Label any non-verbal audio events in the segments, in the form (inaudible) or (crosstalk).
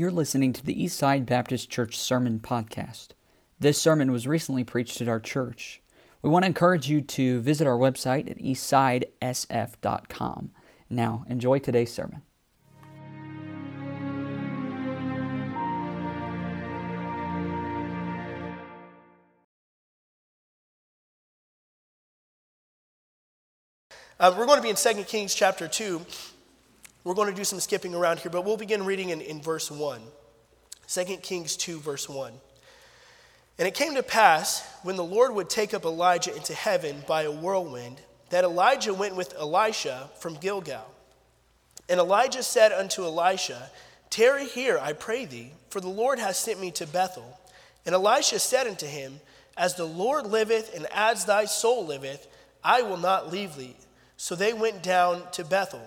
You're listening to the Eastside Baptist Church Sermon Podcast. This sermon was recently preached at our church. We want to encourage you to visit our website at eastsidesf.com. Now, enjoy today's sermon. Uh, we're going to be in 2 Kings chapter 2. We're going to do some skipping around here, but we'll begin reading in, in verse 1. 2 Kings 2, verse 1. And it came to pass, when the Lord would take up Elijah into heaven by a whirlwind, that Elijah went with Elisha from Gilgal. And Elijah said unto Elisha, Tarry here, I pray thee, for the Lord hath sent me to Bethel. And Elisha said unto him, As the Lord liveth, and as thy soul liveth, I will not leave thee. So they went down to Bethel.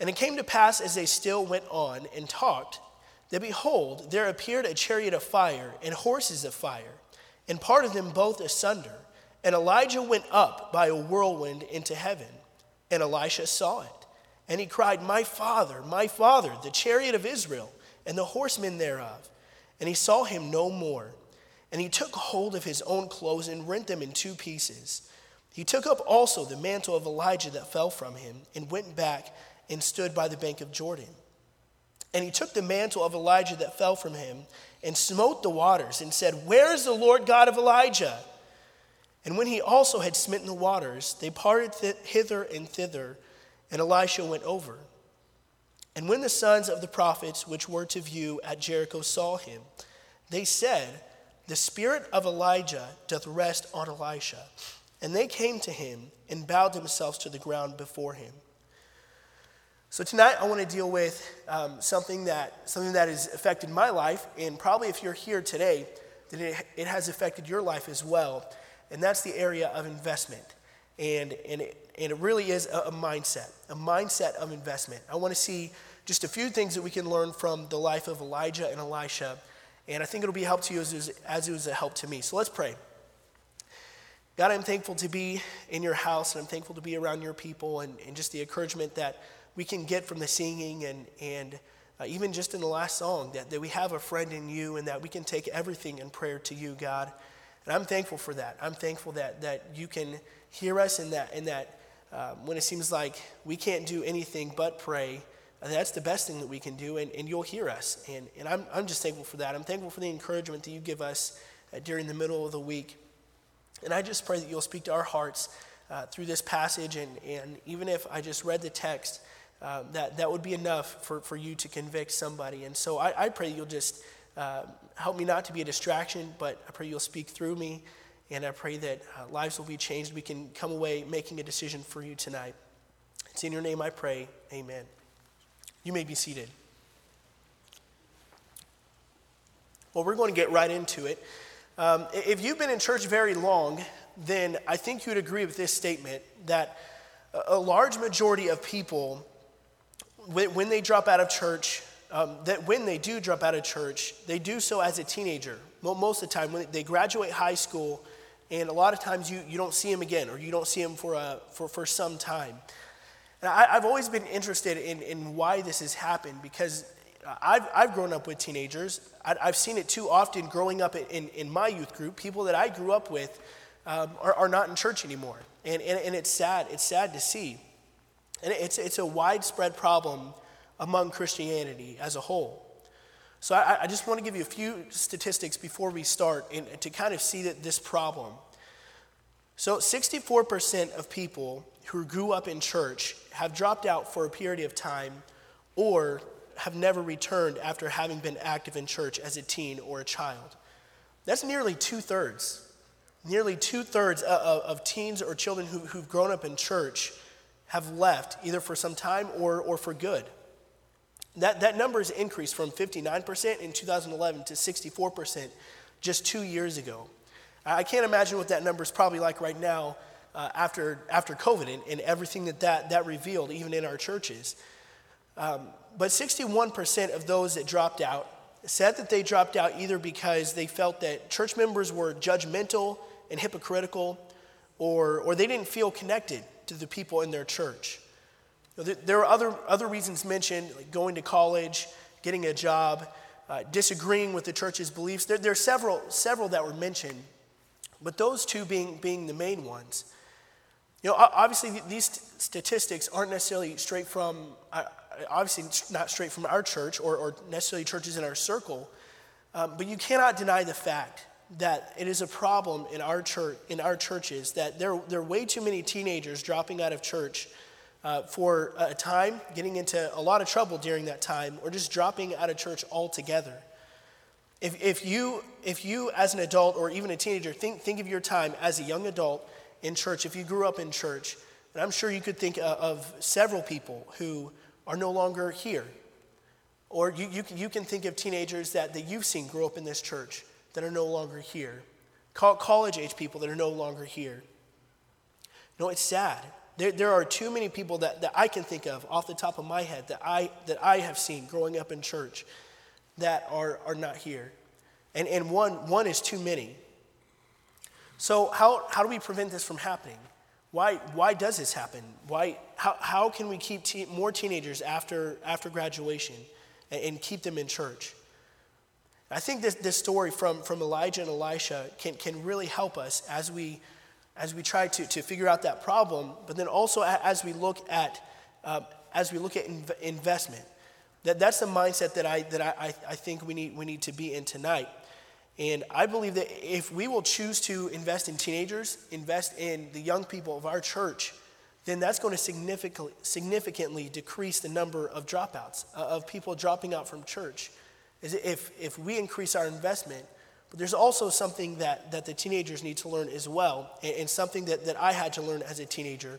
And it came to pass as they still went on and talked, that behold, there appeared a chariot of fire and horses of fire, and parted them both asunder. And Elijah went up by a whirlwind into heaven, and Elisha saw it. And he cried, My father, my father, the chariot of Israel, and the horsemen thereof. And he saw him no more. And he took hold of his own clothes and rent them in two pieces. He took up also the mantle of Elijah that fell from him and went back and stood by the bank of Jordan. And he took the mantle of Elijah that fell from him and smote the waters and said, Where is the Lord God of Elijah? And when he also had smitten the waters, they parted th- hither and thither, and Elisha went over. And when the sons of the prophets which were to view at Jericho saw him, they said, The spirit of Elijah doth rest on Elisha. And they came to him and bowed themselves to the ground before him. So tonight I want to deal with um, something that something that has affected my life, and probably if you're here today, then it, it has affected your life as well, and that's the area of investment, and and it, and it really is a, a mindset, a mindset of investment. I want to see just a few things that we can learn from the life of Elijah and Elisha, and I think it'll be a help to you as, as it was a help to me. So let's pray. God, I'm thankful to be in your house, and I'm thankful to be around your people, and, and just the encouragement that we can get from the singing and, and uh, even just in the last song that, that we have a friend in you and that we can take everything in prayer to you, God. And I'm thankful for that. I'm thankful that, that you can hear us and that, and that um, when it seems like we can't do anything but pray, uh, that's the best thing that we can do, and, and you'll hear us. And, and I'm, I'm just thankful for that. I'm thankful for the encouragement that you give us uh, during the middle of the week. And I just pray that you'll speak to our hearts uh, through this passage. And, and even if I just read the text, uh, that, that would be enough for, for you to convict somebody. And so I, I pray you'll just uh, help me not to be a distraction, but I pray you'll speak through me. And I pray that uh, lives will be changed. We can come away making a decision for you tonight. It's in your name I pray. Amen. You may be seated. Well, we're going to get right into it. Um, if you've been in church very long, then I think you'd agree with this statement that a large majority of people when, when they drop out of church, um, that when they do drop out of church, they do so as a teenager. Most of the time, when they graduate high school, and a lot of times you, you don't see them again, or you don't see them for, a, for, for some time. And I, have always been interested in, in why this has happened because I've, I've grown up with teenagers. I, have seen it too often growing up in, in my youth group. People that I grew up with um, are, are not in church anymore. And, and, and it's sad. It's sad to see. And it's, it's a widespread problem among Christianity as a whole. So I, I just want to give you a few statistics before we start and, to kind of see that this problem. So 64% of people who grew up in church have dropped out for a period of time or have never returned after having been active in church as a teen or a child. That's nearly two thirds. Nearly two thirds of, of teens or children who, who've grown up in church have left, either for some time or, or for good. That, that number has increased from 59% in 2011 to 64% just two years ago. I can't imagine what that number is probably like right now uh, after, after COVID and, and, everything that, that that revealed, even in our churches. Um, but 61% of those that dropped out said that they dropped out either because they felt that church members were judgmental and hypocritical, or, or they didn't feel connected to the people in their church. There are other, other reasons mentioned, like going to college, getting a job, uh, disagreeing with the church's beliefs. There, there are several, several that were mentioned, but those two being, being the main ones. You know, obviously, these statistics aren't necessarily straight from, uh, obviously, not straight from our church or, or necessarily churches in our circle, um, but you cannot deny the fact that it is a problem in our church, in our churches, that there, there are way too many teenagers dropping out of church uh, for a time, getting into a lot of trouble during that time, or just dropping out of church altogether. If, if, you, if you, as an adult or even a teenager, think, think of your time as a young adult in church, if you grew up in church, and I'm sure you could think of several people who are no longer here. Or you, you, you can think of teenagers that, that you've seen grow up in this church that are no longer here. College age people that are no longer here. No, it's sad. There, there are too many people that, that I can think of off the top of my head that I, that I have seen growing up in church that are, are not here. And, and one, one is too many. So, how, how do we prevent this from happening? Why, why does this happen? Why, how, how can we keep te- more teenagers after, after graduation and, and, keep them in church? I think this, this story from, from Elijah and Elisha can, can really help us as we, as we try to, to figure out that problem, but then also as we look at, uh, as we look at inv- investment. That, that's the mindset that, I, that I, I think we need, we need to be in tonight. And I believe that if we will choose to invest in teenagers, invest in the young people of our church, then that's going to significantly, significantly decrease the number of dropouts, uh, of people dropping out from church. Is if, if we increase our investment, but there's also something that, that the teenagers need to learn as well, and, and something that, that I had to learn as a teenager.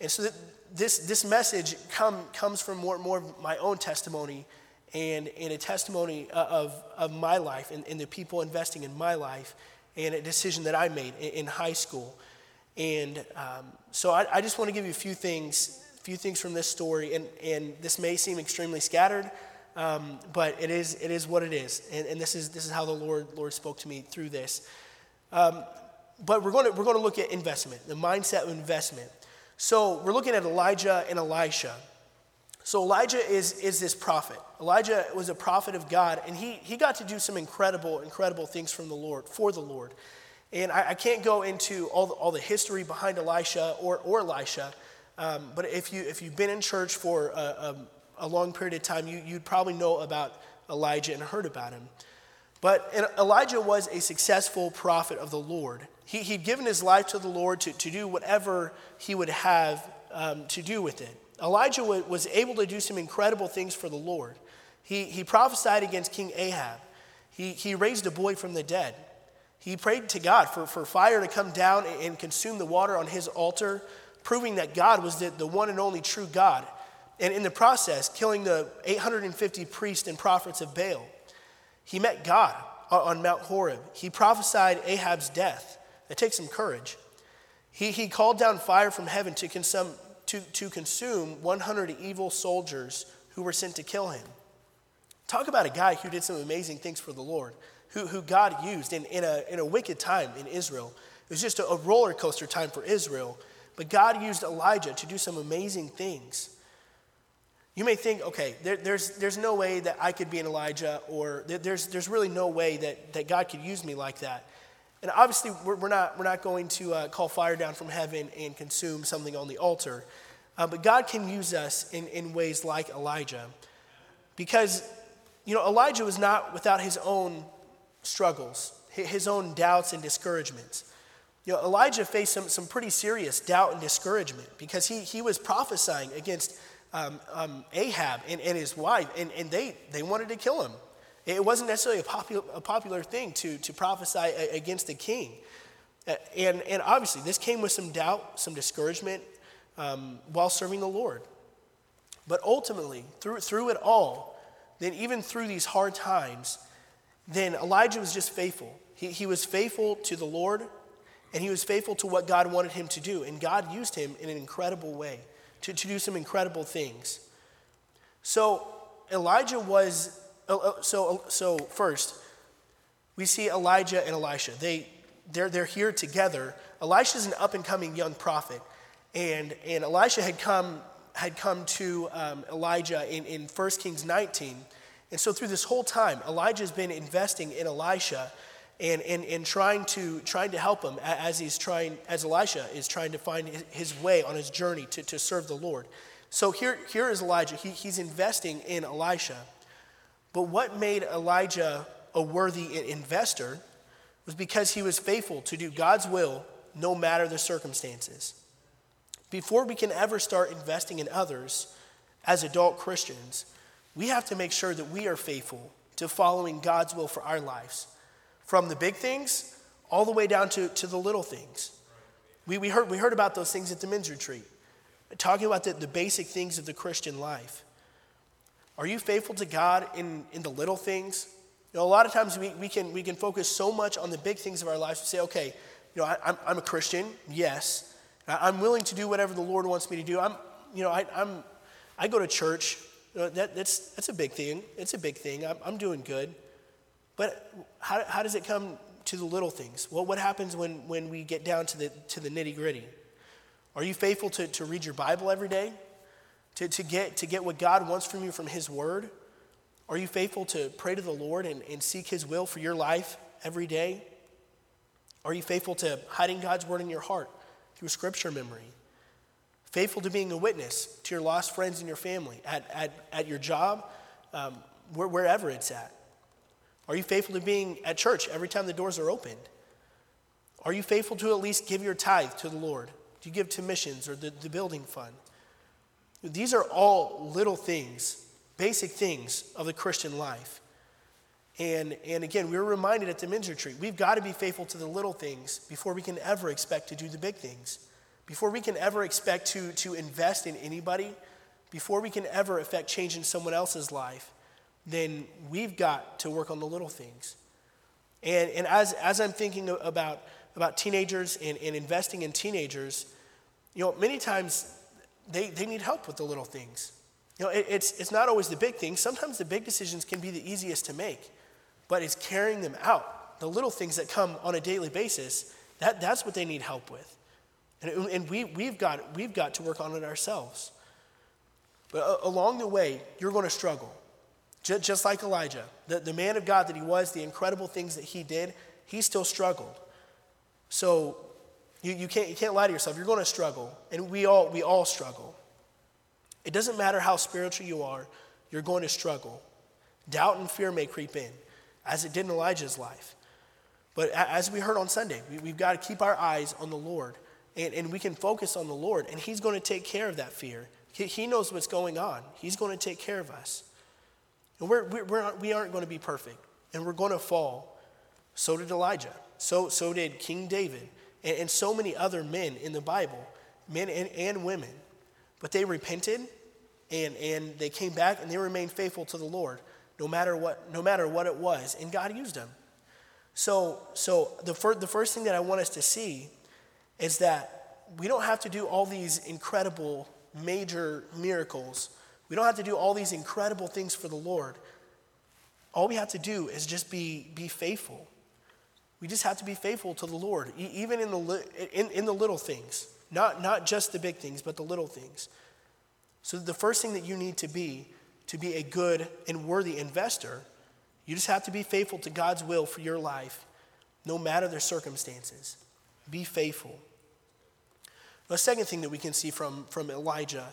And so this, this message come, comes from more, more of my own testimony and, and a testimony of, of my life and, and the people investing in my life and a decision that I made in, in high school. And um, so I, I, just want to give you a few things, few things from this story. And, and this may seem extremely scattered, um, but it is, it is what it is. And, and, this, is, this is how the Lord, Lord spoke to me through this. Um, but we're going, to, we're going to look at investment, the mindset of investment. So we're looking at Elijah and Elisha. So Elijah is, is this prophet. Elijah was a prophet of God, and he, he got to do some incredible, incredible things from the Lord, for the Lord. And I, I can't go into all the, all the history behind Elisha or, or Elisha, um, but if, you, if you've been in church for a, a, a long period of time, you, you'd probably know about Elijah and heard about him. But Elijah was a successful prophet of the Lord. He, he'd given his life to the Lord to, to do whatever he would have um, to do with it. Elijah was able to do some incredible things for the Lord. He, he prophesied against King Ahab, he, he raised a boy from the dead. He prayed to God for, for fire to come down and consume the water on his altar, proving that God was the, the one and only true God. And in the process, killing the 850 priests and prophets of Baal. He met God on Mount Horeb. He prophesied Ahab's death. It takes some courage. He, he called down fire from heaven to consume, to, to consume 100 evil soldiers who were sent to kill him. Talk about a guy who did some amazing things for the Lord, who, who God used in, in, a, in a wicked time in Israel. It was just a, a roller coaster time for Israel, but God used Elijah to do some amazing things. You may think, okay, there, there's, there's no way that I could be an Elijah, or there, there's, there's really no way that, that God could use me like that. And obviously, we're, we're not, we're not going to uh, call fire down from heaven and consume something on the altar. Uh, but God can use us in, in ways like Elijah. Because, you know, Elijah was not without his own struggles, his own doubts and discouragements. You know, Elijah faced some, some pretty serious doubt and discouragement because he, he was prophesying against um, um, Ahab and, and his wife, and, and they, they wanted to kill him. It wasn't necessarily a popular, a popular thing to, to prophesy against the king. And, and obviously, this came with some doubt, some discouragement um, while serving the Lord. But ultimately, through, through it all, then even through these hard times, then Elijah was just faithful. He, he was faithful to the Lord, and he was faithful to what God wanted him to do. And God used him in an incredible way to, to do some incredible things. So Elijah was, uh, uh, so, so first, we see Elijah and Elisha. They, they're, they're here together. Elisha's an up and coming young prophet. And, and Elisha had come, had come to um, Elijah in, in 1 Kings 19. And so through this whole time, Elijah's been investing in Elisha and, and, and trying, to, trying to help him as he's trying, as Elisha is trying to find his way on his journey to, to serve the Lord. So here, here is Elijah. He, he's investing in Elisha. But what made Elijah a worthy investor was because he was faithful to do God's will no matter the circumstances. Before we can ever start investing in others as adult Christians, we have to make sure that we are faithful to following God's will for our lives, from the big things all the way down to, to the little things. We, we, heard, we heard about those things at the men's retreat, talking about the, the basic things of the Christian life. Are you faithful to God in, in the little things? You know, a lot of times we, we, can, we can focus so much on the big things of our lives to say, okay, you know, I, I'm, I'm a Christian, yes. I'm willing to do whatever the Lord wants me to do. I'm, you know, I, I'm, I go to church. You know, that, that's, that's a big thing. It's a big thing. I'm, I'm doing good. But how, how does it come to the little things? Well, what happens when, when we get down to the, to the nitty gritty? Are you faithful to, to read your Bible every day? To, to, get, to get what God wants from you from His Word? Are you faithful to pray to the Lord and, and seek His will for your life every day? Are you faithful to hiding God's Word in your heart through scripture memory? Faithful to being a witness to your lost friends and your family, at, at, at your job, um, where, wherever it's at? Are you faithful to being at church every time the doors are opened? Are you faithful to at least give your tithe to the Lord? Do you give to missions or the, the building fund? These are all little things, basic things of the Christian life. And, and again, we were reminded at the men's retreat, we've got to be faithful to the little things before we can ever expect to do the big things. Before we can ever expect to, to invest in anybody, before we can ever affect change in someone else's life, then we've got to work on the little things. And, and as, as I'm thinking about, about teenagers and, and investing in teenagers, you know, many times they, they need help with the little things. You know, it, it's, it's not always the big things. Sometimes the big decisions can be the easiest to make, but it's carrying them out. The little things that come on a daily basis, that, that's what they need help with. And, and we, we've, got, we've got to work on it ourselves. But uh, along the way, you're going to struggle. Just, like Elijah, the, the man of God that he was, the incredible things that he did, he still struggled. So you, you, can't, you can't lie to yourself. You're going to struggle. And we all, we all struggle. It doesn't matter how spiritual you are, you're going to struggle. Doubt and fear may creep in, as it did in Elijah's life. But as we heard on Sunday, we, have got to keep our eyes on the Lord. And, and we can focus on the Lord, and He's going to take care of that fear. He, he knows what's going on, He's going to take care of us. And we're, we're, we aren't going to be perfect, and we're going to fall. So did Elijah. So, so did King David and, and so many other men in the Bible, men and, and women. But they repented and, and they came back and they remained faithful to the Lord no matter what, no matter what it was. And God used them. So, so the, fir- the first thing that I want us to see is that we don't have to do all these incredible major miracles. We don't have to do all these incredible things for the Lord. All we have to do is just be, be faithful. We just have to be faithful to the Lord, even in the, in, in the little things, not, not just the big things, but the little things. So, the first thing that you need to be to be a good and worthy investor, you just have to be faithful to God's will for your life, no matter the circumstances. Be faithful. The second thing that we can see from, from Elijah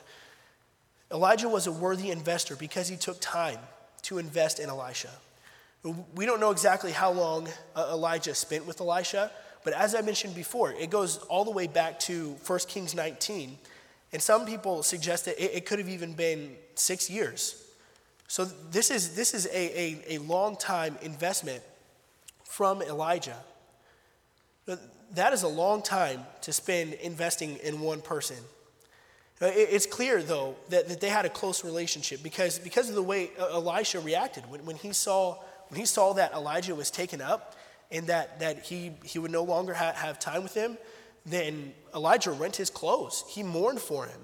Elijah was a worthy investor because he took time to invest in Elisha. We don't know exactly how long uh, Elijah spent with Elisha, but as I mentioned before, it goes all the way back to 1 Kings 19. And some people suggest that it, could have even been six years. So this is, this is a, a, a long time investment from Elijah. That is a long time to spend investing in one person. Uh, it's clear, though, that, that they had a close relationship because, because of the way uh, Elisha reacted. When, when, he saw, when he saw that Elijah was taken up and that, that he, he would no longer ha- have time with him, then Elijah rent his clothes. He mourned for him.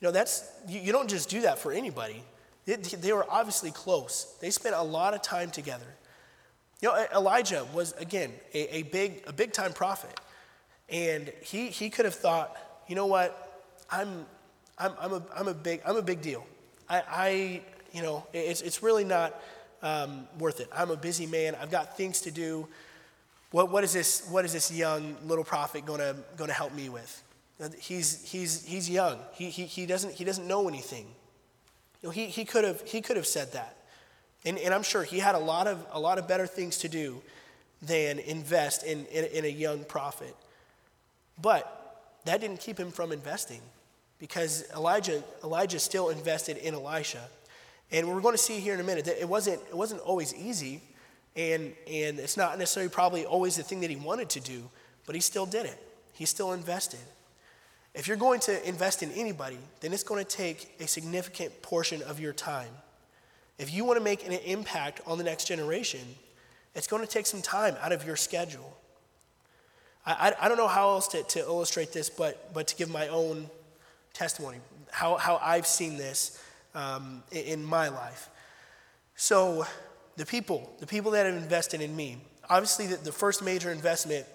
You know, that's, you, you don't just do that for anybody. They, they were obviously close. They spent a lot of time together. You know, Elijah was, again, a, a big, a big time prophet. And he, he could have thought, you know what? I'm, I'm, I'm, a, I'm, a, big, I'm a big deal. I, I you know, it's, it's really not um, worth it. I'm a busy man. I've got things to do. What, what, is, this, what is this young little prophet going to help me with? He's, he's, he's young. He, he, he, doesn't, he doesn't know anything. You know, he, he, could have, he could have said that. And, and I'm sure he had a lot, of, a lot of better things to do than invest in, in, in a young prophet. But that didn't keep him from investing because Elijah, Elijah still invested in Elisha. And we're going to see here in a minute that it wasn't, it wasn't always easy, and, and it's not necessarily probably always the thing that he wanted to do, but he still did it. He still invested. If you're going to invest in anybody, then it's going to take a significant portion of your time. If you want to make an impact on the next generation, it's going to take some time out of your schedule. I, I, I don't know how else to, to illustrate this, but, but to give my own testimony, how, how I've seen this um, in, my life. So, the people, the people that have invested in me, obviously, the, the first major investment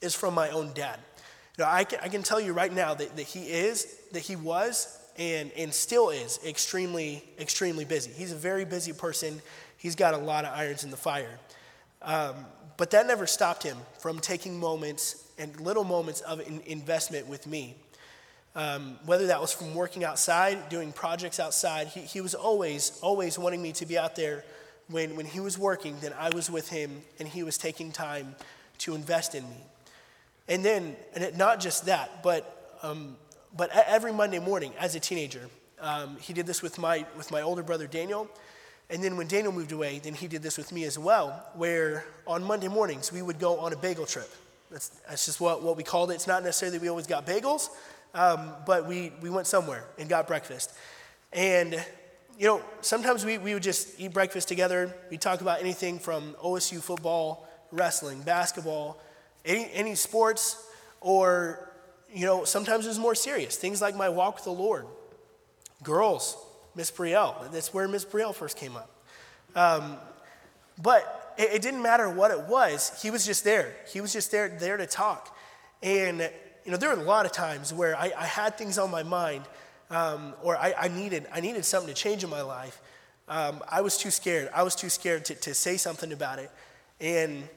is from my own dad. You know, I, can, I can tell you right now that, that he is, that he was, and, and still is extremely, extremely busy. He's a very busy person. He's got a lot of irons in the fire. Um, but that never stopped him from taking moments and little moments of in investment with me. Um, whether that was from working outside, doing projects outside, he, he was always, always wanting me to be out there when, when he was working, then I was with him and he was taking time to invest in me. And then, and it, not just that, but, um, but every Monday morning as a teenager, um, he did this with my, with my older brother Daniel. And then when Daniel moved away, then he did this with me as well, where on Monday mornings we would go on a bagel trip. That's, that's just what, what we called it. It's not necessarily we always got bagels, um, but we, we went somewhere and got breakfast. And, you know, sometimes we, we would just eat breakfast together. We'd talk about anything from OSU football, wrestling, basketball, any, any sports, or, you know, sometimes it was more serious. Things like my walk with the Lord. Girls, Miss Brielle. That's where Miss Brielle first came up. Um, but it, it, didn't matter what it was. He was just there. He was just there, there to talk. And you know, there were a lot of times where I, I had things on my mind, um, or I, I, needed, I needed something to change in my life. Um, I was too scared. I was too scared to, to say something about it. And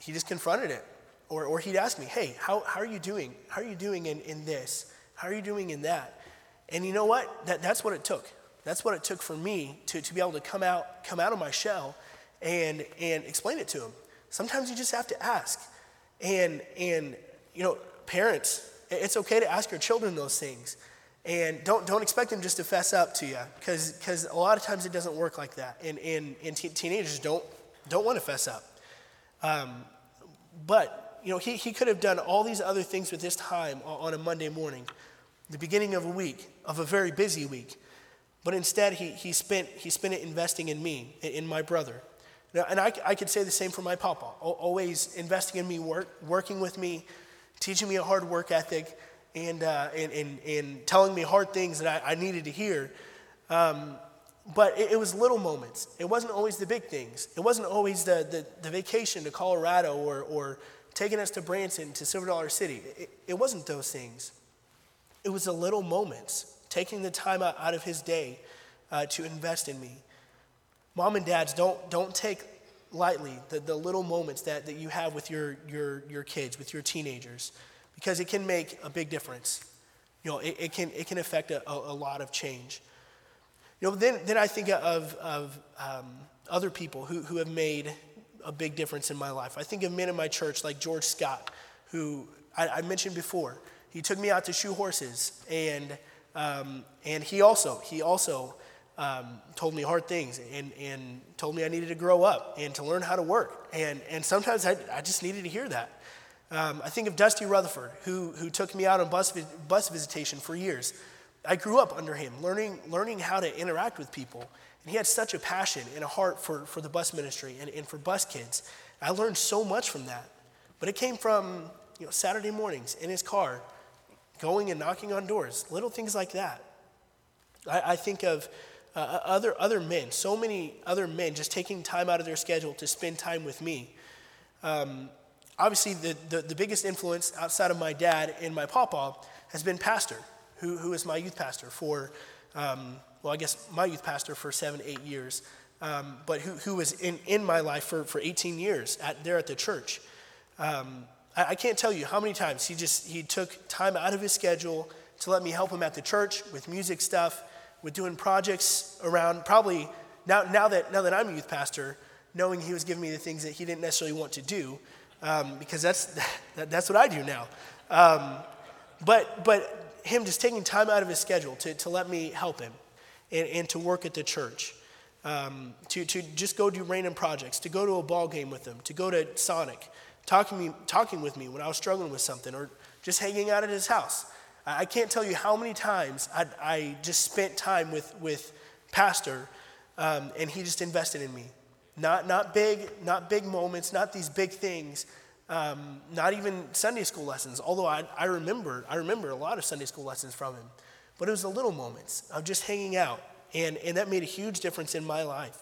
he just confronted it. Or, or he'd ask me, hey, how, how are you doing? How are you doing in, in this? How are you doing in that? And you know what? That, that's what it took. That's what it took for me to, to be able to come out, come out of my shell and, and explain it to him. Sometimes you just have to ask. And, and you know, parents, it's okay to ask your children those things. And don't, don't expect them just to fess up to you, because a lot of times it doesn't work like that. And, and, and te- teenagers don't, don't want to fess up. Um, but, you know, he, he could have done all these other things with his time on a Monday morning, the beginning of a week, of a very busy week. But instead, he, he, spent, he spent it investing in me, in my brother. Now, and I, I could say the same for my papa, always investing in me, work, working with me, teaching me a hard work ethic and, uh, and, and, and, telling me hard things that I, I needed to hear. Um, but it, it, was little moments. It wasn't always the big things. It wasn't always the, the, the vacation to Colorado or, or taking us to Branson, to Silver Dollar City. It, it wasn't those things. It was the little moments, taking the time out, out of his day uh, to invest in me. Mom and dads, don't, don't take lightly the, the little moments that, that you have with your, your, your kids, with your teenagers, because it can make a big difference. You know, it, it can, it can affect a, a, lot of change. You know, then, then I think of, of um, other people who, who have made a big difference in my life. I think of men in my church like George Scott, who I, I mentioned before. He took me out to shoe horses, and, um, and he also, he also um, told me hard things and, and told me I needed to grow up and to learn how to work. And, and sometimes I, I just needed to hear that. Um, I think of Dusty Rutherford, who, who took me out on bus, bus visitation for years. I grew up under him, learning, learning how to interact with people. And he had such a passion and a heart for, for the bus ministry and, and for bus kids. I learned so much from that. But it came from you know, Saturday mornings in his car, going and knocking on doors, little things like that. I, I think of uh, uh, other, other men, so many other men just taking time out of their schedule to spend time with me. Um, obviously, the, the, the, biggest influence outside of my dad and my papa has been Pastor, who, who is my youth pastor for, um, well, I guess my youth pastor for seven, eight years, um, but who, who was in, in my life for, for 18 years at, there at the church. Um, I, I can't tell you how many times he just he took time out of his schedule to let me help him at the church with music stuff with doing projects around probably now, now, that, now that I'm a youth pastor, knowing he was giving me the things that he didn't necessarily want to do, um, because that's, (laughs) that, that's what I do now. Um, but, but him just taking time out of his schedule to, to let me help him and, and to work at the church, um, to, to just go do random projects, to go to a ball game with him, to go to Sonic, talking, me, talking with me when I was struggling with something, or just hanging out at his house. I can't tell you how many times I, I just spent time with, with Pastor, um, and he just invested in me. Not, not, big, not big moments, not these big things, um, not even Sunday school lessons, although I, I, remember, I remember a lot of Sunday school lessons from him. But it was the little moments of just hanging out, and, and that made a huge difference in my life.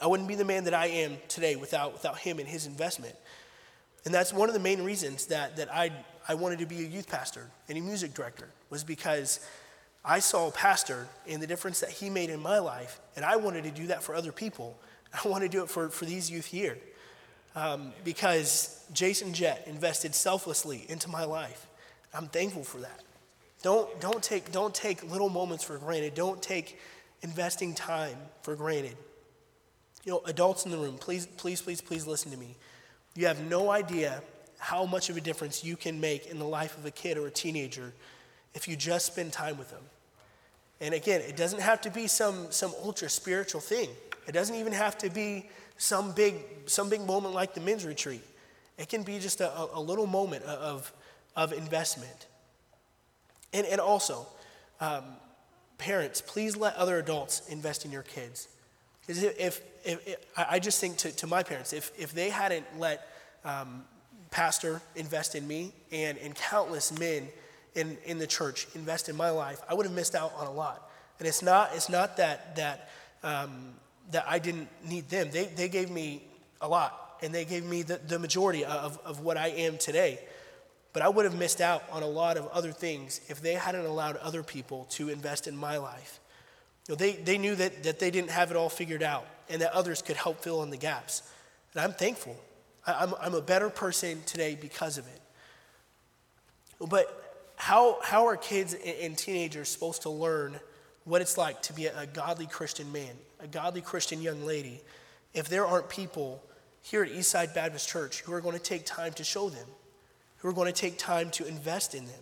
I wouldn't be the man that I am today without, without him and his investment. And that's one of the main reasons that, that I, I wanted to be a youth pastor and a music director, was because I saw a pastor and the difference that he made in my life, and I wanted to do that for other people. (laughs) I want to do it for, for these youth here. Um, because Jason Jett invested selflessly into my life. I'm thankful for that. Don't, don't, take, don't take little moments for granted. Don't take investing time for granted. You know, adults in the room, please, please, please, please listen to me. You have no idea how much of a difference you can make in the life of a kid or a teenager if you just spend time with them. And again, it doesn't have to be some, some ultra spiritual thing. It doesn't even have to be some big, some big moment like the men's retreat. It can be just a, a little moment of, of investment. And, and also, um, parents, please let other adults invest in your kids. Because if, if, if, I just think to, to my parents, if, if they hadn't let um, Pastor invest in me and, and countless men in, in the church invest in my life, I would have missed out on a lot. And it's not, it's not that, that, um, that I didn't need them. They, they gave me a lot, and they gave me the, the majority of, of what I am today. But I would have missed out on a lot of other things if they hadn't allowed other people to invest in my life. You know, they, they knew that, that they didn't have it all figured out and that others could help fill in the gaps. And I'm thankful. I'm, I'm a better person today because of it. But how, how are kids and teenagers supposed to learn what it's like to be a godly Christian man, a godly Christian young lady, if there aren't people here at Eastside Baptist Church who are going to take time to show them, who are going to take time to invest in them?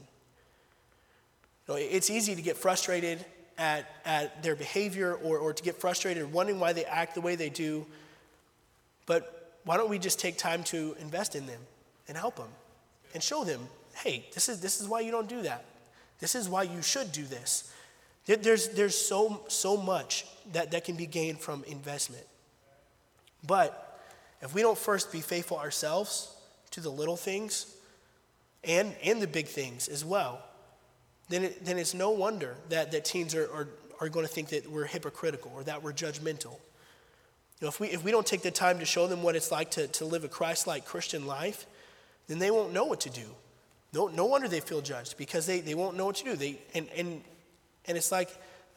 You know, it's easy to get frustrated at, at their behavior or, or to get frustrated wondering why they act the way they do. But why don't we just take time to invest in them and help them and show them, hey, this is, this is why you don't do that. This is why you should do this. There's, there's so, so much that, that can be gained from investment. But if we don't first be faithful ourselves to the little things and, and the big things as well, then, it, then it's no wonder that, that teens are, are, are going to think that we're hypocritical or that we're judgmental. Know, if, we, if we don't take the time to show them what it's like to, to live a Christ like Christian life, then they won't know what to do. No, no wonder they feel judged because they, they won't know what to do. They, and, and, and it's like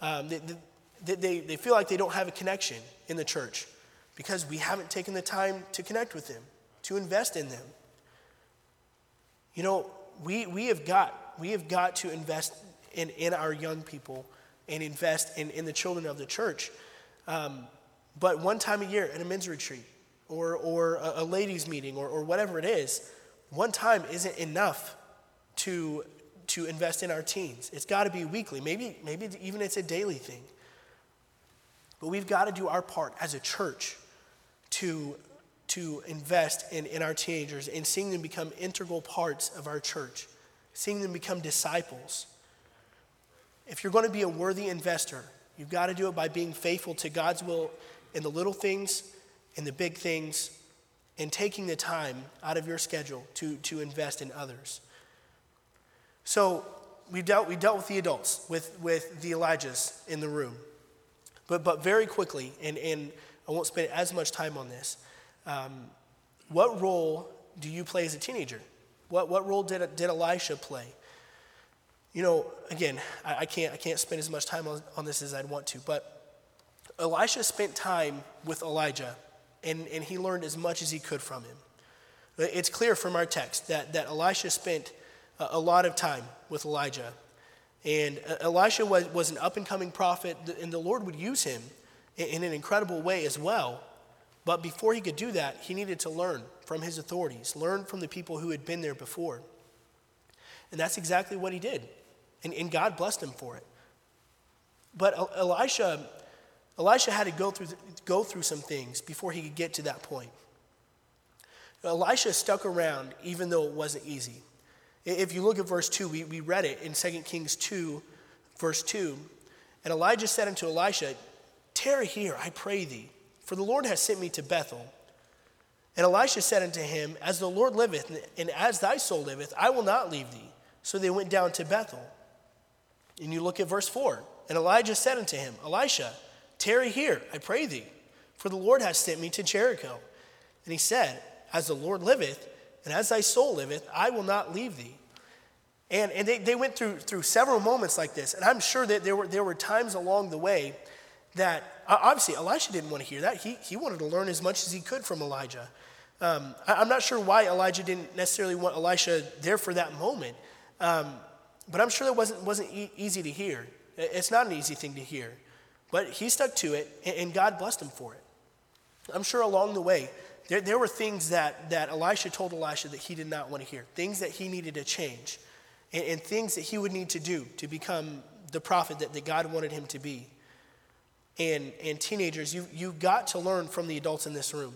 um, they, they, they feel like they don't have a connection in the church because we haven't taken the time to connect with them, to invest in them. You know, we, we have got we have got to invest in, in our young people and invest in, in the children of the church. Um, but one time a year in a men's retreat or, or a, a ladies' meeting or, or whatever it is, one time isn't enough to, to invest in our teens. It's got to be weekly. Maybe, maybe even it's a daily thing. But we've got to do our part as a church to, to invest in, in our teenagers and seeing them become integral parts of our church, seeing them become disciples. If you're going to be a worthy investor, you've got to do it by being faithful to God's will in the little things, in the big things, and taking the time out of your schedule to, to invest in others. So we dealt, we dealt with the adults, with, with the Elijahs in the room. But, but very quickly, and, and I won't spend as much time on this, um, what role do you play as a teenager? What, what role did, did Elisha play? You know, again, I, I, can't, I can't spend as much time on, on this as I'd want to, but Elisha spent time with Elijah, and, and he learned as much as he could from him. It's clear from our text that, that Elisha spent a, a lot of time with Elijah. And uh, Elisha was, was an up and coming prophet, and the Lord would use him in, in an incredible way as well. But before he could do that, he needed to learn from his authorities, learn from the people who had been there before. And that's exactly what he did. And, and God blessed him for it. But Elisha, Elisha had to go through, go through some things before he could get to that point. Elisha stuck around even though it wasn't easy. If you look at verse 2, we, we read it in 2 Kings 2, verse 2. And Elijah said unto Elisha, Tarry here, I pray thee, for the Lord has sent me to Bethel. And Elisha said unto him, As the Lord liveth, and as thy soul liveth, I will not leave thee. So they went down to Bethel. And you look at verse 4. And Elijah said unto him, Elisha, tarry here, I pray thee, for the Lord has sent me to Jericho. And he said, As the Lord liveth, and as thy soul liveth, I will not leave thee. And, and they, they went through, through several moments like this. And I'm sure that there were, there were times along the way that, obviously, Elisha didn't want to hear that. He, he wanted to learn as much as he could from Elijah. Um, I, am not sure why Elijah didn't necessarily want Elisha there for that moment. Um, but I'm sure that wasn't, wasn't e- easy to hear. It's not an easy thing to hear. But he stuck to it, and, God blessed him for it. I'm sure along the way, there, there were things that, that Elisha told Elisha that he did not want to hear, things that he needed to change, and, and things that he would need to do to become the prophet that, that God wanted him to be. And, and teenagers, you, you've got to learn from the adults in this room.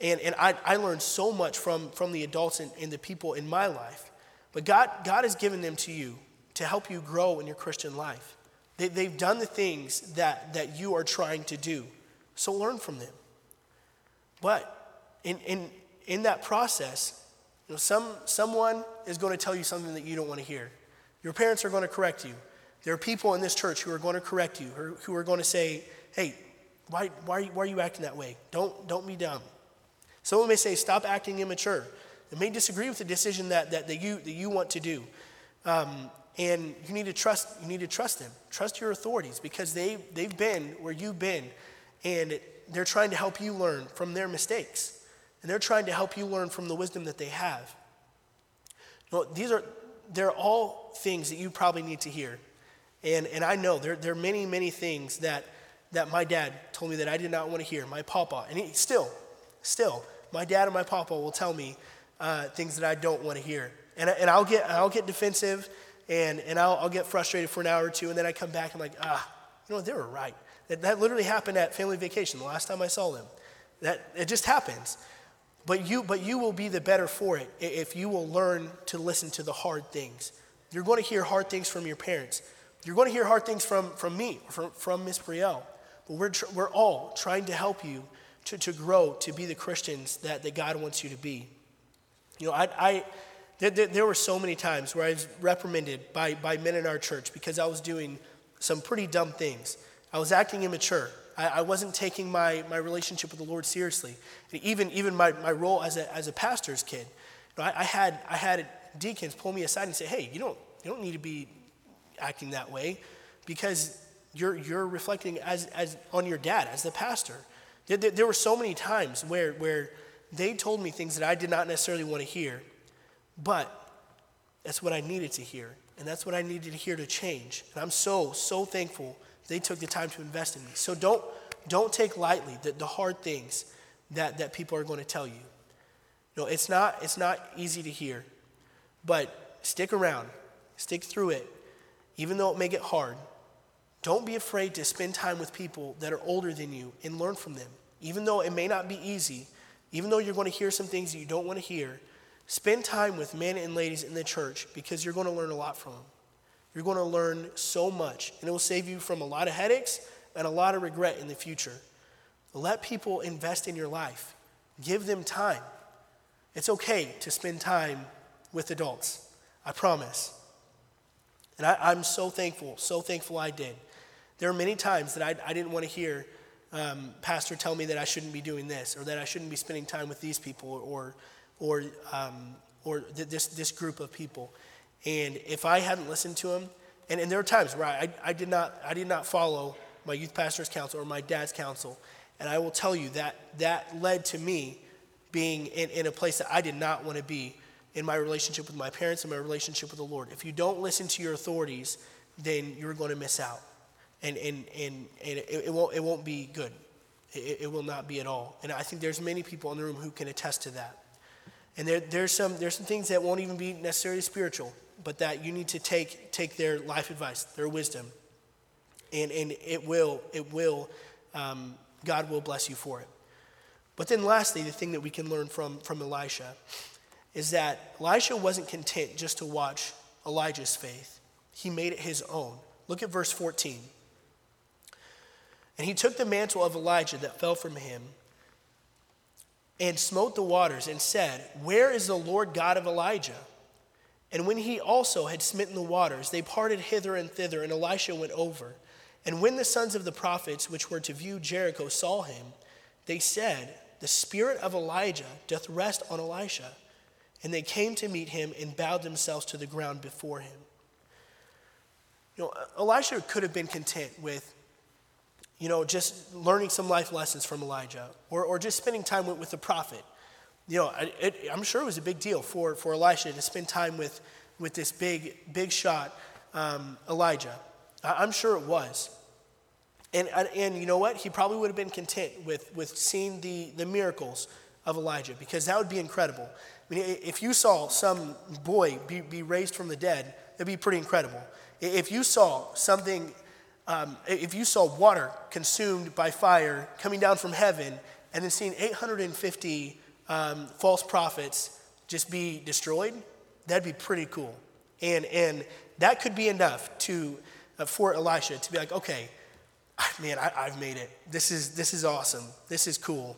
And, and I, I learned so much from, from the adults and, and the people in my life. But God, God has given them to you to help you grow in your Christian life. They, they've done the things that, that you are trying to do. So learn from them. But in, in, in that process, you know, some, someone is going to tell you something that you don't want to hear. Your parents are going to correct you. There are people in this church who are going to correct you, who are going to say, hey, why, why, are you, why are you acting that way? Don't, don't be dumb. Someone may say, stop acting immature. They may disagree with the decision that, that, that, you, that you want to do. Um, and you need to trust, you need to trust them. Trust your authorities because they, they've been where you've been. And they're trying to help you learn from their mistakes. And they're trying to help you learn from the wisdom that they have. Know, these are, they're all things that you probably need to hear. And, and I know there, there are many, many things that, that my dad told me that I did not want to hear. My papa, and he, still, still, my dad and my papa will tell me uh, things that I don't want to hear. And, and I'll, get, I'll get defensive and, and I'll, I'll get frustrated for an hour or two, and then I come back and I'm like, ah, you know, they were right. That, that literally happened at family vacation the last time I saw them. That, it just happens. But you, but you will be the better for it if you will learn to listen to the hard things. You're going to hear hard things from your parents. You're going to hear hard things from, from me, from, from Miss Brielle. But we're, tr- we're all trying to help you to, to grow to be the Christians that, that God wants you to be. You know, I, I there, were so many times where I was reprimanded by, by men in our church because I was doing some pretty dumb things. I was acting immature. I, I wasn't taking my, my relationship with the Lord seriously. And even, even my, my role as a, as a pastor's kid. You know, I, I, had, I had deacons pull me aside and say, hey, you don't, you don't need to be acting that way because you're, you're reflecting as, as on your dad as the pastor. There, there, there were so many times where, where they told me things that I did not necessarily want to hear, but that's what I needed to hear. And that's what I needed to hear to change. And I'm so, so thankful they took the time to invest in me. So don't, don't take lightly the, the hard things that, that people are going to tell you. Know, it's not, it's not easy to hear, but stick around, stick through it, even though it may get hard. Don't be afraid to spend time with people that are older than you and learn from them. Even though it may not be easy, even though you're going to hear some things that you don't want to hear, spend time with men and ladies in the church because you're going to learn a lot from them. You're going to learn so much, and it will save you from a lot of headaches and a lot of regret in the future. Let people invest in your life, give them time. It's okay to spend time with adults, I promise. And I, am so thankful, so thankful I did. There are many times that I, I didn't want to hear um, pastor tell me that I shouldn't be doing this or that I shouldn't be spending time with these people or, or, um, or th- this, this group of people. And if I hadn't listened to him, and, and there were times where I, I, did not, I did not follow my youth pastor's counsel or my dad's counsel. And I will tell you that that led to me being in, in a place that I did not want to be in my relationship with my parents and my relationship with the Lord. If you don't listen to your authorities, then you're going to miss out and, and, and, and it, it, won't, it won't be good. It, it will not be at all. And I think there's many people in the room who can attest to that. And there, there's, some, there's some things that won't even be necessarily spiritual, but that you need to take, take their life advice, their wisdom, and, and it will, it will, um, God will bless you for it. But then lastly, the thing that we can learn from, from Elisha is that Elisha wasn't content just to watch Elijah's faith. He made it his own. Look at verse 14. And he took the mantle of Elijah that fell from him and smote the waters and said, Where is the Lord God of Elijah? And when he also had smitten the waters, they parted hither and thither, and Elisha went over. And when the sons of the prophets which were to view Jericho saw him, they said, The spirit of Elijah doth rest on Elisha. And they came to meet him and bowed themselves to the ground before him. You know, Elisha could have been content with you know, just learning some life lessons from Elijah or, or just spending time with, with the prophet. You know, it, I'm sure it was a big deal for, for Elisha to spend time with, with this big, big shot um, Elijah. I'm sure it was. And, and you know what? He probably would have been content with, with seeing the, the miracles of Elijah because that would be incredible. I mean, if you saw some boy be, be raised from the dead, it'd be pretty incredible. If you saw something um, if you saw water consumed by fire coming down from heaven and then seeing 850 um, false prophets just be destroyed, that'd be pretty cool. And, and that could be enough to, uh, for Elisha to be like, okay, man, I, I've made it. This is, this is awesome. This is cool.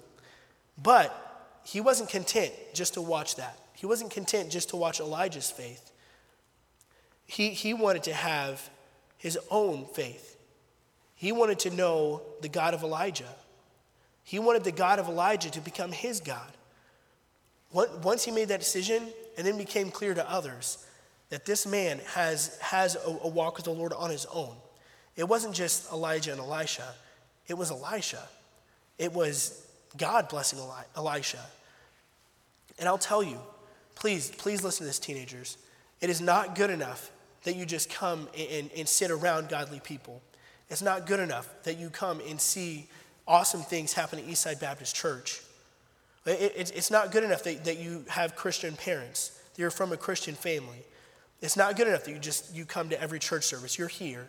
But he wasn't content just to watch that. He wasn't content just to watch Elijah's faith. He, he wanted to have his own faith. He wanted to know the God of Elijah. He wanted the God of Elijah to become his God. Once he made that decision, and then became clear to others that this man has, has a, a walk with the Lord on his own. It wasn't just Elijah and Elisha, it was Elisha. It was God blessing Eli- Elisha. And I'll tell you, please, please listen to this, teenagers. It is not good enough that you just come and, and, and sit around godly people. It's not good enough that you come and see awesome things happen at Eastside Baptist Church. it's not good enough that, you have Christian parents, that you're from a Christian family. It's not good enough that you just you come to every church service. You're here.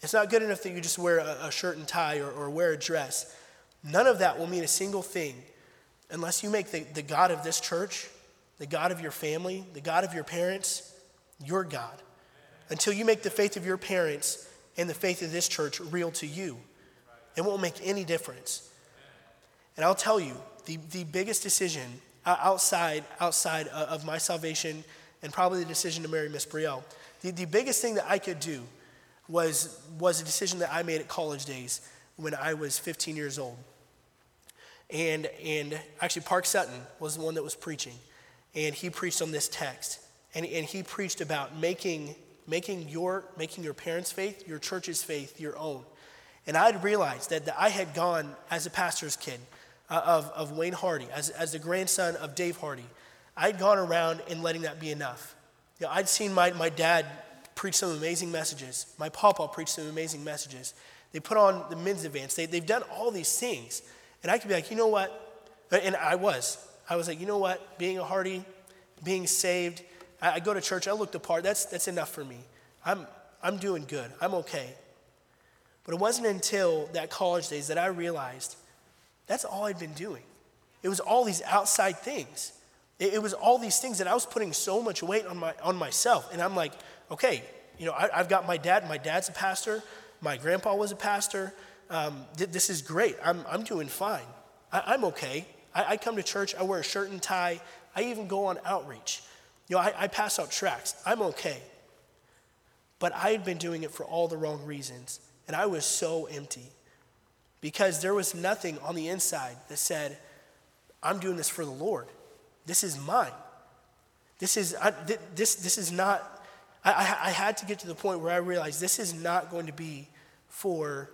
It's not good enough that you just wear a, a shirt and tie or, or wear a dress. None of that will mean a single thing unless you make the, the God of this church, the God of your family, the God of your parents, your God. Until you make the faith of your parents and the faith of this church real to you. It won't make any difference. And I'll tell you, the, the biggest decision uh, outside, outside uh, of my salvation and probably the decision to marry Miss Brielle, the, the biggest thing that I could do was, was a decision that I made at college days when I was 15 years old. And, and actually, Park Sutton was the one that was preaching. And he preached on this text. And, and he preached about making making your, making your parents' faith, your church's faith, your own. And I'd realized that, that I had gone as a pastor's kid uh, of, of Wayne Hardy, as, as the grandson of Dave Hardy. I'd gone around and letting that be enough. You know, I'd seen my, my dad preach some amazing messages. My papa preached some amazing messages. They put on the men's advance. They, they've done all these things. And I could be like, you know what? And I was. I was like, you know what? Being a Hardy, being saved, I, go to church, I look the part, that's, that's enough for me. I'm, I'm doing good, I'm okay. But it wasn't until that college days that I realized that's all I'd been doing. It was all these outside things. It, it was all these things that I was putting so much weight on, my, on myself. And I'm like, okay, you know, I, have got my dad. My dad's a pastor. My grandpa was a pastor. Um, th- this is great. I'm, I'm doing fine. I, am okay. I, I, come to church. I wear a shirt and tie. I even go on outreach. You know, I, I pass out tracts. I'm okay. But I had been doing it for all the wrong reasons. And I was so empty because there was nothing on the inside that said, I'm doing this for the Lord. This is mine. This is, I, this, this is not, I, I had to get to the point where I realized this is not going to be for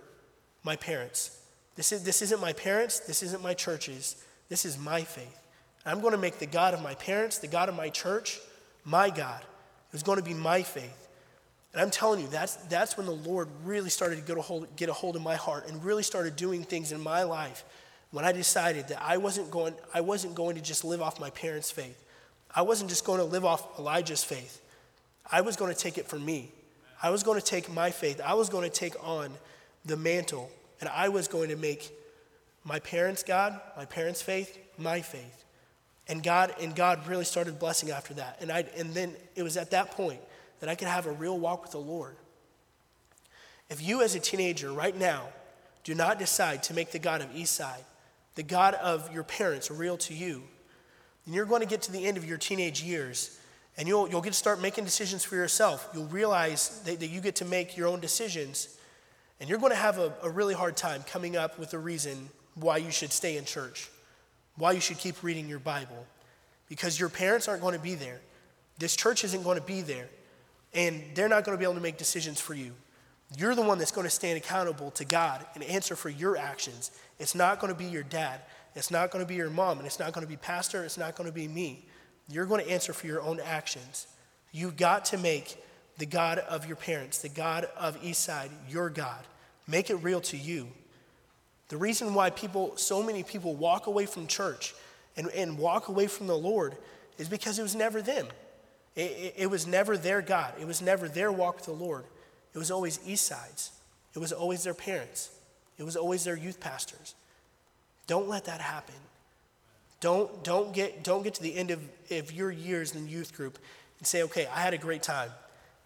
my parents. This, is, this isn't my parents. This isn't my churches. This is my faith. I'm going to make the God of my parents, the God of my church, my God. It was going to be my faith. And I'm telling you, that's, that's when the Lord really started to get a, hold, get a hold of my heart and really started doing things in my life when I decided that I wasn't going, I wasn't going to just live off my parents' faith. I wasn't just going to live off Elijah's faith. I was going to take it for me. I was going to take my faith. I was going to take on the mantle, and I was going to make my parents' God, my parents' faith, my faith. And God, and God really started blessing after that. And, I, and then it was at that point that I could have a real walk with the Lord. If you, as a teenager, right now, do not decide to make the God of Eastside the God of your parents real to you, then you're going to get to the end of your teenage years and you'll, you'll get to start making decisions for yourself. You'll realize that, that you get to make your own decisions. And you're going to have a, a really hard time coming up with a reason why you should stay in church, why you should keep reading your Bible. Because your parents aren't going to be there. This church isn't going to be there. And they're not going to be able to make decisions for you. You're the one that's going to stand accountable to God and answer for your actions. It's not going to be your dad. It's not going to be your mom. And it's not going to be pastor. It's not going to be me. You're going to answer for your own actions. You've got to make the God of your parents, the God of Eastside, your God. Make it real to you. The reason why people, so many people walk away from church and, and walk away from the Lord is because it was never them. It, it, it was never their God. It was never their walk with the Lord. It was always Eastside's. It was always their parents. It was always their youth pastors. Don't let that happen. Don't, don't, get, don't get to the end of, of your years in the youth group and say, okay, I had a great time.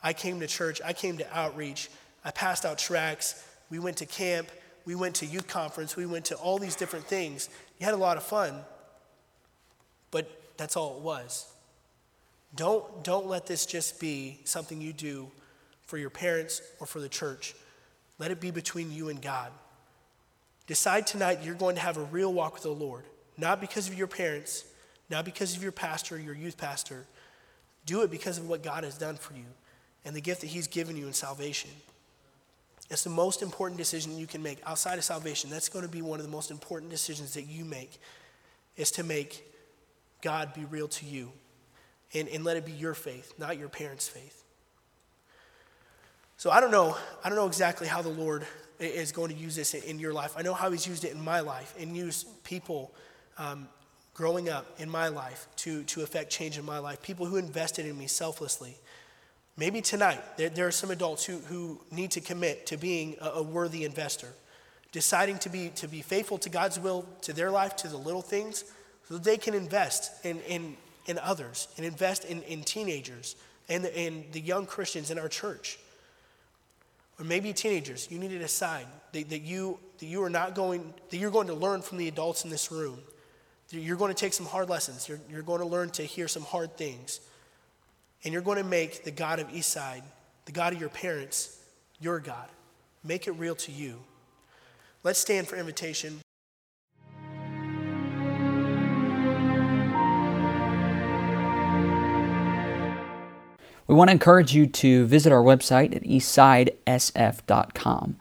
I came to church, I came to outreach, I passed out tracts, we went to camp, we went to youth conference, we went to all these different things. You had a lot of fun, but that's all it was. Don't, don't let this just be something you do for your parents, or for the church. Let it be between you and God. Decide tonight you're going to have a real walk with the Lord, not because of your parents, not because of your pastor, your youth pastor. Do it because of what God has done for you and the gift that He's given you in salvation. It's the most important decision you can make outside of salvation. That's going to be one of the most important decisions that you make, is to make God be real to you and, and let it be your faith, not your parents' faith. So I don't know. I don't know exactly how the Lord is going to use this in your life. I know how He's used it in my life and used people um, growing up in my life to, to affect change in my life, people who invested in me selflessly. Maybe tonight, there, there are some adults who, who need to commit to being a, a worthy investor, deciding to be, to be faithful to God's will, to their life, to the little things, so that they can invest in, in, in others and invest in, in teenagers and, and the young Christians in our church. Or maybe teenagers, you need to decide that, that, you, that you are not going, that you're going to learn from the adults in this room. You're going to take some hard lessons. You're, you're going to learn to hear some hard things. And you're going to make the God of Eastside, the God of your parents, your God. Make it real to you. Let's stand for invitation. We want to encourage you to visit our website at eastsidesf.com.